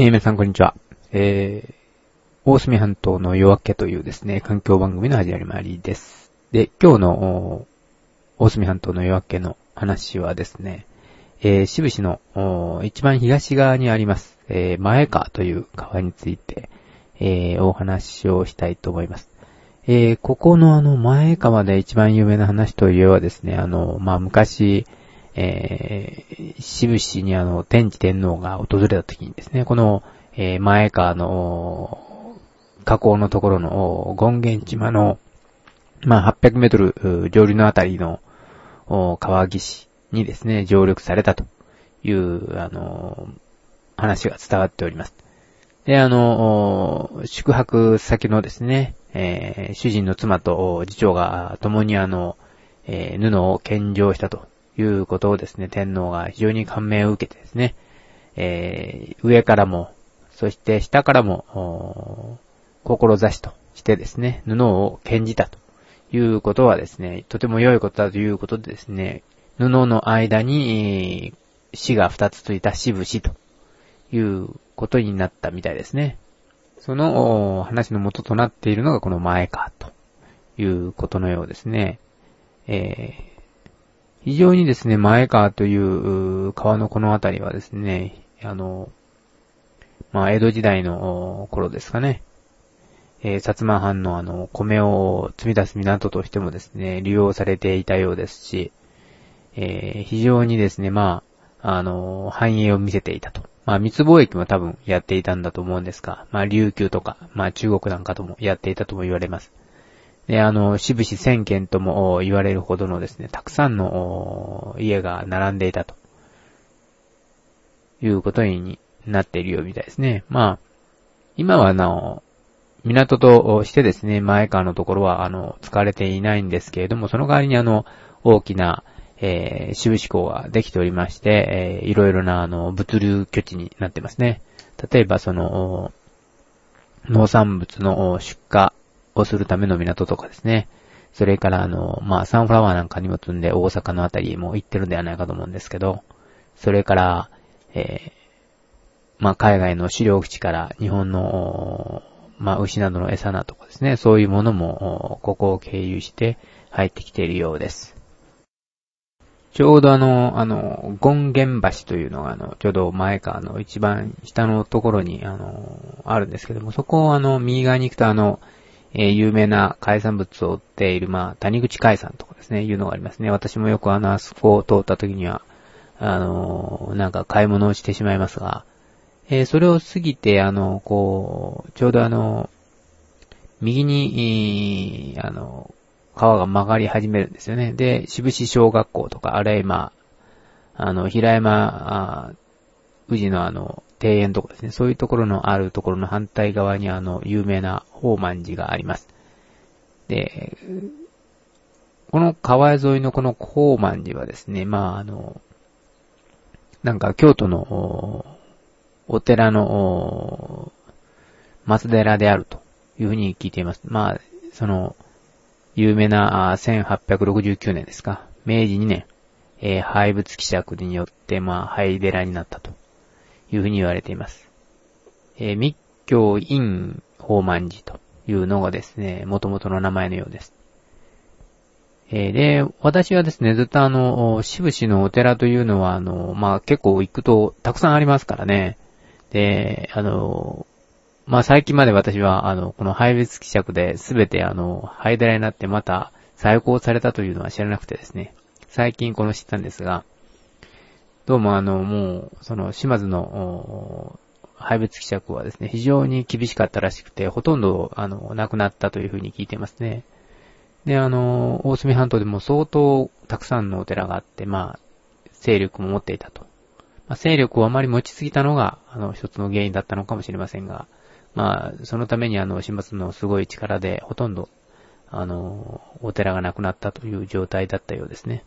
えー、皆さんこんにちは。えー、大隅半島の夜明けというですね、環境番組の始まりです。で、今日の大隅半島の夜明けの話はですね、えー、渋市の一番東側にあります、えー、前川という川について、えー、お話をしたいと思います。えー、ここのあの前川で一番有名な話といえばですね、あの、まあ、昔、えー、渋市にあの、天智天皇が訪れた時にですね、この、えー、前川の、河口のところの、権現島の、まあ、800メートル上流のあたりの、川岸にですね、上陸されたという、あの、話が伝わっております。で、あの、宿泊先のですね、えー、主人の妻と次長が共にあの、えー、布を献上したということをですね、天皇が非常に感銘を受けてですね、えー、上からも、そして下からも、志としてですね、布を献じたということはですね、とても良いことだということでですね、布の間に、死が二つついた死節ということになったみたいですね。その話の元となっているのがこの前かということのようですね。えー非常にですね、前川という川のこの辺りはですね、あの、まあ、江戸時代の頃ですかね、えー、薩摩藩のあの、米を積み出す港としてもですね、利用されていたようですし、えー、非常にですね、まあ、あの、繁栄を見せていたと。まあ、密貿易も多分やっていたんだと思うんですが、まあ、琉球とか、まあ、中国なんかともやっていたとも言われます。で、あの、しぶし千軒とも言われるほどのですね、たくさんの家が並んでいたと。いうことになっているようみたいですね。まあ、今はあの、港としてですね、前川のところは、あの、使われていないんですけれども、その代わりにあの、大きな、えー、渋志港ができておりまして、えー、いろいろな、あの、物流拠地になってますね。例えば、その、農産物の出荷をするための港とかですね。それからあの、まあ、サンフラワーなんかにも積んで大阪のあたりも行ってるんではないかと思うんですけど、それから、えー、まあ、海外の飼料基地から日本の、まあ、牛などの餌なとかですね、そういうものも、ここを経由して入ってきているようです。ちょうどあの、あの、権現橋というのがあの、ちょうど前かあの、一番下のところにあの、あるんですけども、そこをあの、右側に行くとあの、え、有名な海産物を売っている、まあ、谷口海産とかですね、いうのがありますね。私もよくあの、あそこを通った時には、あの、なんか買い物をしてしまいますが、え、それを過ぎて、あの、こう、ちょうどあの、右に、あの、川が曲がり始めるんですよね。で、渋市小学校とか、あるいは今、あの、平山、あ宇治のあの、庭園とかですね、そういうところのあるところの反対側にあの、有名な宝満寺があります。で、この川沿いのこの宝満寺はですね、まああの、なんか京都のお寺の松寺であるというふうに聞いています。まあ、その、有名な1869年ですか、明治2年、えー、廃仏希釈によって、まあ、廃寺になったというふうに言われています。えー、密教院宝満寺というのがですね、元々の名前のようです。えー、で、私はですね、ずっとあの、渋市のお寺というのは、あの、まあ、結構行くとたくさんありますからね。で、あの、まあ、最近まで私は、あの、この廃別希釈で全てあの、廃寺になってまた再興されたというのは知らなくてですね、最近この知ったんですが、どうもあの、もう、その、島津の、廃物希釈はですね、非常に厳しかったらしくて、ほとんど、あの、亡くなったというふうに聞いてますね。で、あの、大隅半島でも相当たくさんのお寺があって、まあ、勢力も持っていたと。まあ、勢力をあまり持ちすぎたのが、あの、一つの原因だったのかもしれませんが、まあ、そのためにあの、島津のすごい力で、ほとんど、あの、お寺がなくなったという状態だったようですね。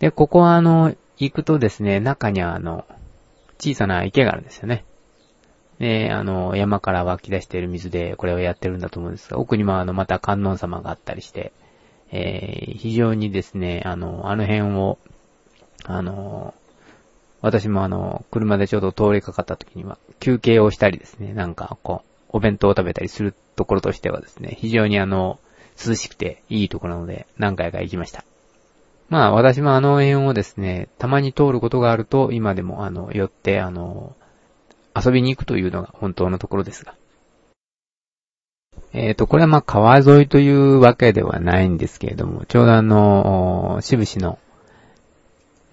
で、ここはあの、行くとですね、中にあの、小さな池があるんですよね。で、あの、山から湧き出している水でこれをやってるんだと思うんですが、奥にもあの、また観音様があったりして、えー、非常にですね、あの、あの辺を、あの、私もあの、車でちょうど通りかかった時には、休憩をしたりですね、なんかこう、お弁当を食べたりするところとしてはですね、非常にあの、涼しくていいところなので、何回か行きました。まあ、私もあの辺をですね、たまに通ることがあると、今でもあの、寄って、あの、遊びに行くというのが本当のところですが。えっ、ー、と、これはまあ川沿いというわけではないんですけれども、ちょうどあの、しぶしの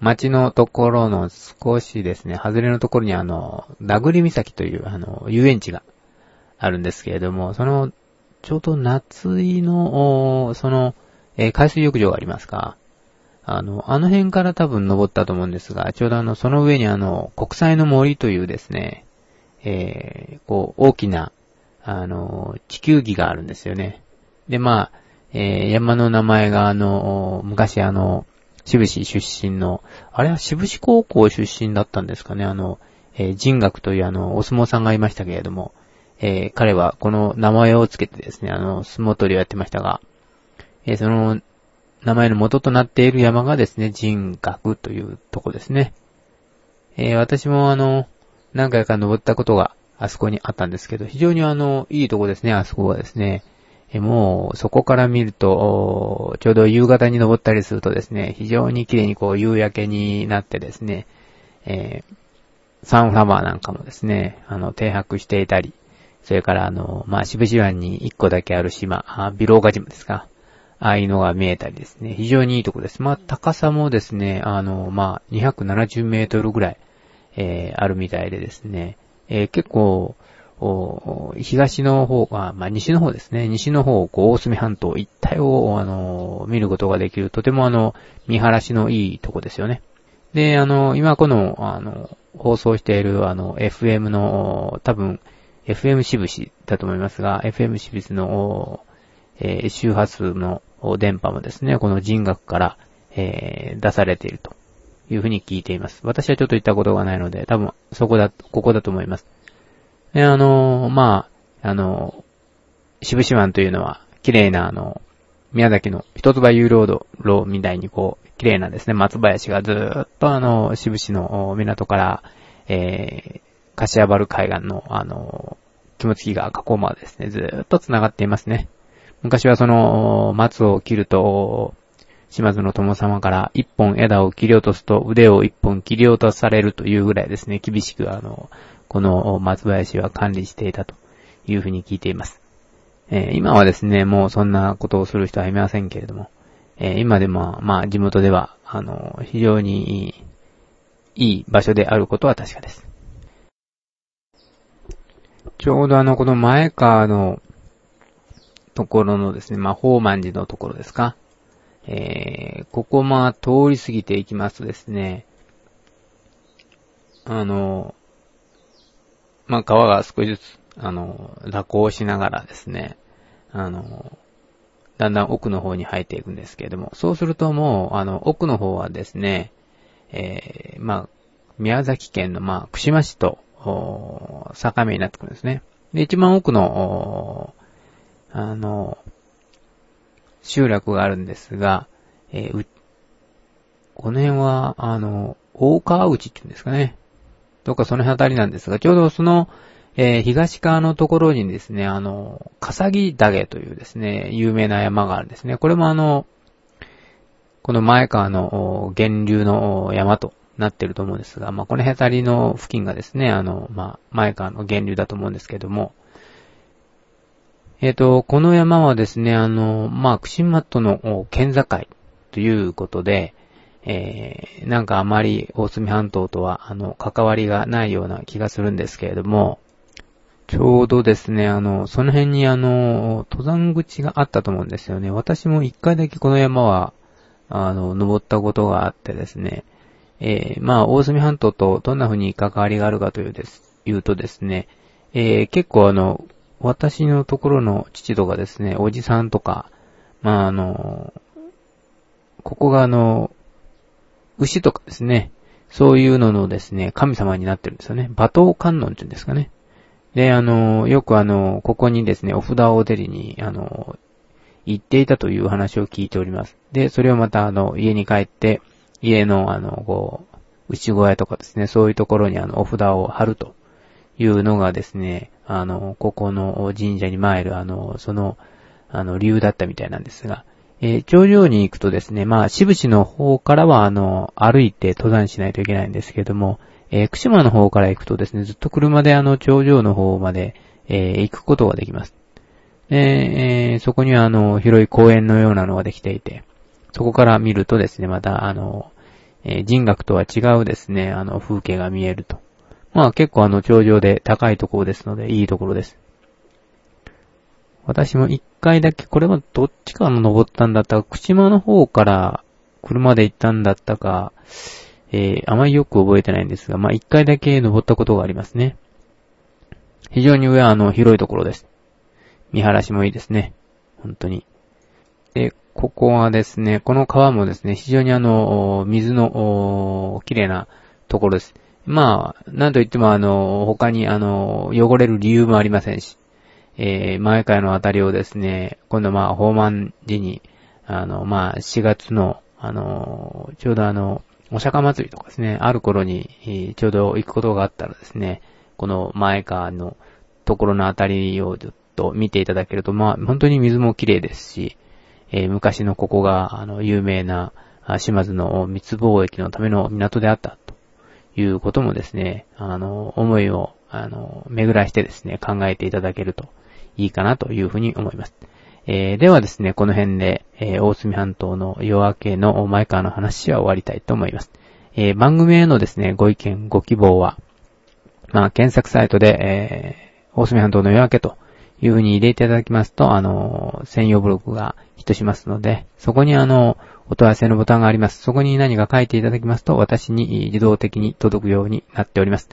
街のところの少しですね、外れのところにあの、ダグリ岬というあの、遊園地があるんですけれども、その、ちょうど夏井の、その、えー、海水浴場がありますか。あの、あの辺から多分登ったと思うんですが、ちょうどあの、その上にあの、国際の森というですね、えー、こう、大きな、あの、地球儀があるんですよね。で、まあ、えー、山の名前があの、昔あの、渋市出身の、あれは渋市高校出身だったんですかね、あの、えー、人学というあの、お相撲さんがいましたけれども、えー、彼はこの名前をつけてですね、あの、相撲取りをやってましたが、えー、その、名前の元となっている山がですね、人学というとこですね。えー、私もあの、何回か登ったことがあそこにあったんですけど、非常にあの、いいとこですね、あそこはですね。えもう、そこから見ると、ちょうど夕方に登ったりするとですね、非常に綺麗にこう夕焼けになってですね、えー、サンフラワーなんかもですね、あの、停泊していたり、それからあの、まあ、渋々湾に一個だけある島、あビローガ島ですか。ああいうのが見えたりですね、非常にいいとこです。まあ、高さもですね、あの、まあ、270メートルぐらい、えー、あるみたいでですね、えー、結構、東の方が、まあ、西の方ですね。西の方、こう、大隅半島一帯を、あの、見ることができる、とてもあの、見晴らしのいいとこですよね。で、あの、今この、あの、放送している、あの、FM の、多分、FM しぶしだと思いますが、FM しぶしの、え、周波数の電波もですね、この人学から、え、出されているというふうに聞いています。私はちょっと行ったことがないので、多分、そこだ、ここだと思います。で、あの、まあ、あの、渋々湾というのは、綺麗なあの、宮崎の一つ葉有料道路みたいにこう、綺麗なですね、松林がずーっとあの、渋々の港から、えー、柏原海岸のあの、気持ちが河口までですね、ずーっと繋がっていますね。昔はその、松を切ると、島津の友様から一本枝を切り落とすと腕を一本切り落とされるというぐらいですね、厳しくあの、この松林は管理していたというふうに聞いています。えー、今はですね、もうそんなことをする人はいませんけれども、えー、今でも、まあ、地元では、あの、非常にいい、いい場所であることは確かです。ちょうどあの、この前川のところのですね、まあ、宝満寺のところですか。えー、ここま、通り過ぎていきますとですね、あの、まあ、川が少しずつ、あの、蛇行しながらですね、あの、だんだん奥の方に入っていくんですけれども、そうするともう、あの、奥の方はですね、えー、まあ、宮崎県の、まあ、串間市と、境目になってくるんですね。で、一番奥の、あの、集落があるんですが、えー、この辺は、あの、大川内って言うんですかね。どっかその辺あたりなんですが、ちょうどその、えー、東側のところにですね、あの、笠木岳というですね、有名な山があるんですね。これもあの、この前川の源流の山となってると思うんですが、まあ、この辺あたりの付近がですね、あの、まあ、前川の源流だと思うんですけども、えっ、ー、と、この山はですね、あの、まあ、串間との県境ということで、えー、なんかあまり大隅半島とは、あの、関わりがないような気がするんですけれども、ちょうどですね、あの、その辺にあの、登山口があったと思うんですよね。私も一回だけこの山は、あの、登ったことがあってですね、えー、まあ、大隅半島とどんな風に関わりがあるかというです、言うとですね、えー、結構あの、私のところの父とかですね、おじさんとか、まあ、あの、ここがあの、牛とかですね、そういうののですね、神様になってるんですよね。馬頭観音っていうんですかね。で、あの、よくあの、ここにですね、お札をお手に、あの、行っていたという話を聞いております。で、それをまたあの、家に帰って、家のあの、こう、内小屋とかですね、そういうところにあの、お札を貼るというのがですね、あの、ここの神社に参る、あの、その、あの、理由だったみたいなんですが、えー、頂上に行くとですね、まあ、渋市の方からは、あの、歩いて登山しないといけないんですけれども、えー、串間の方から行くとですね、ずっと車であの、頂上の方まで、えー、行くことができます。えー、そこにはあの、広い公園のようなのができていて、そこから見るとですね、またあの、えー、人学とは違うですね、あの、風景が見えると。まあ結構あの、頂上で高いところですので、いいところです。私も一回だけ、これはどっちかの登ったんだったか、口間の方から車で行ったんだったか、えー、あまりよく覚えてないんですが、まあ、一回だけ登ったことがありますね。非常に上はあの、広いところです。見晴らしもいいですね。本当に。で、ここはですね、この川もですね、非常にあの、水の、綺麗なところです。まあ、なんといってもあの、他にあの、汚れる理由もありませんし、えー、前回のあたりをですね、今度まあ、訪問時に、あの、まあ、4月の、あの、ちょうどあの、お釈迦祭りとかですね、ある頃に、ちょうど行くことがあったらですね、この前川のところのあたりをちょっと見ていただけると、まあ、本当に水も綺麗ですし、えー、昔のここが、あの、有名な、島津の密貿易のための港であったいうこともですね、あの、思いを、あの、巡らしてですね、考えていただけるといいかなというふうに思います。えー、ではですね、この辺で、えー、大隅半島の夜明けの前川の話は終わりたいと思います。えー、番組へのですね、ご意見、ご希望は、まあ、検索サイトで、えー、大隅半島の夜明けというふうに入れていただきますと、あの、専用ブログがヒットしますので、そこにあの、お問い合わせのボタンがあります。そこに何か書いていただきますと、私に自動的に届くようになっております。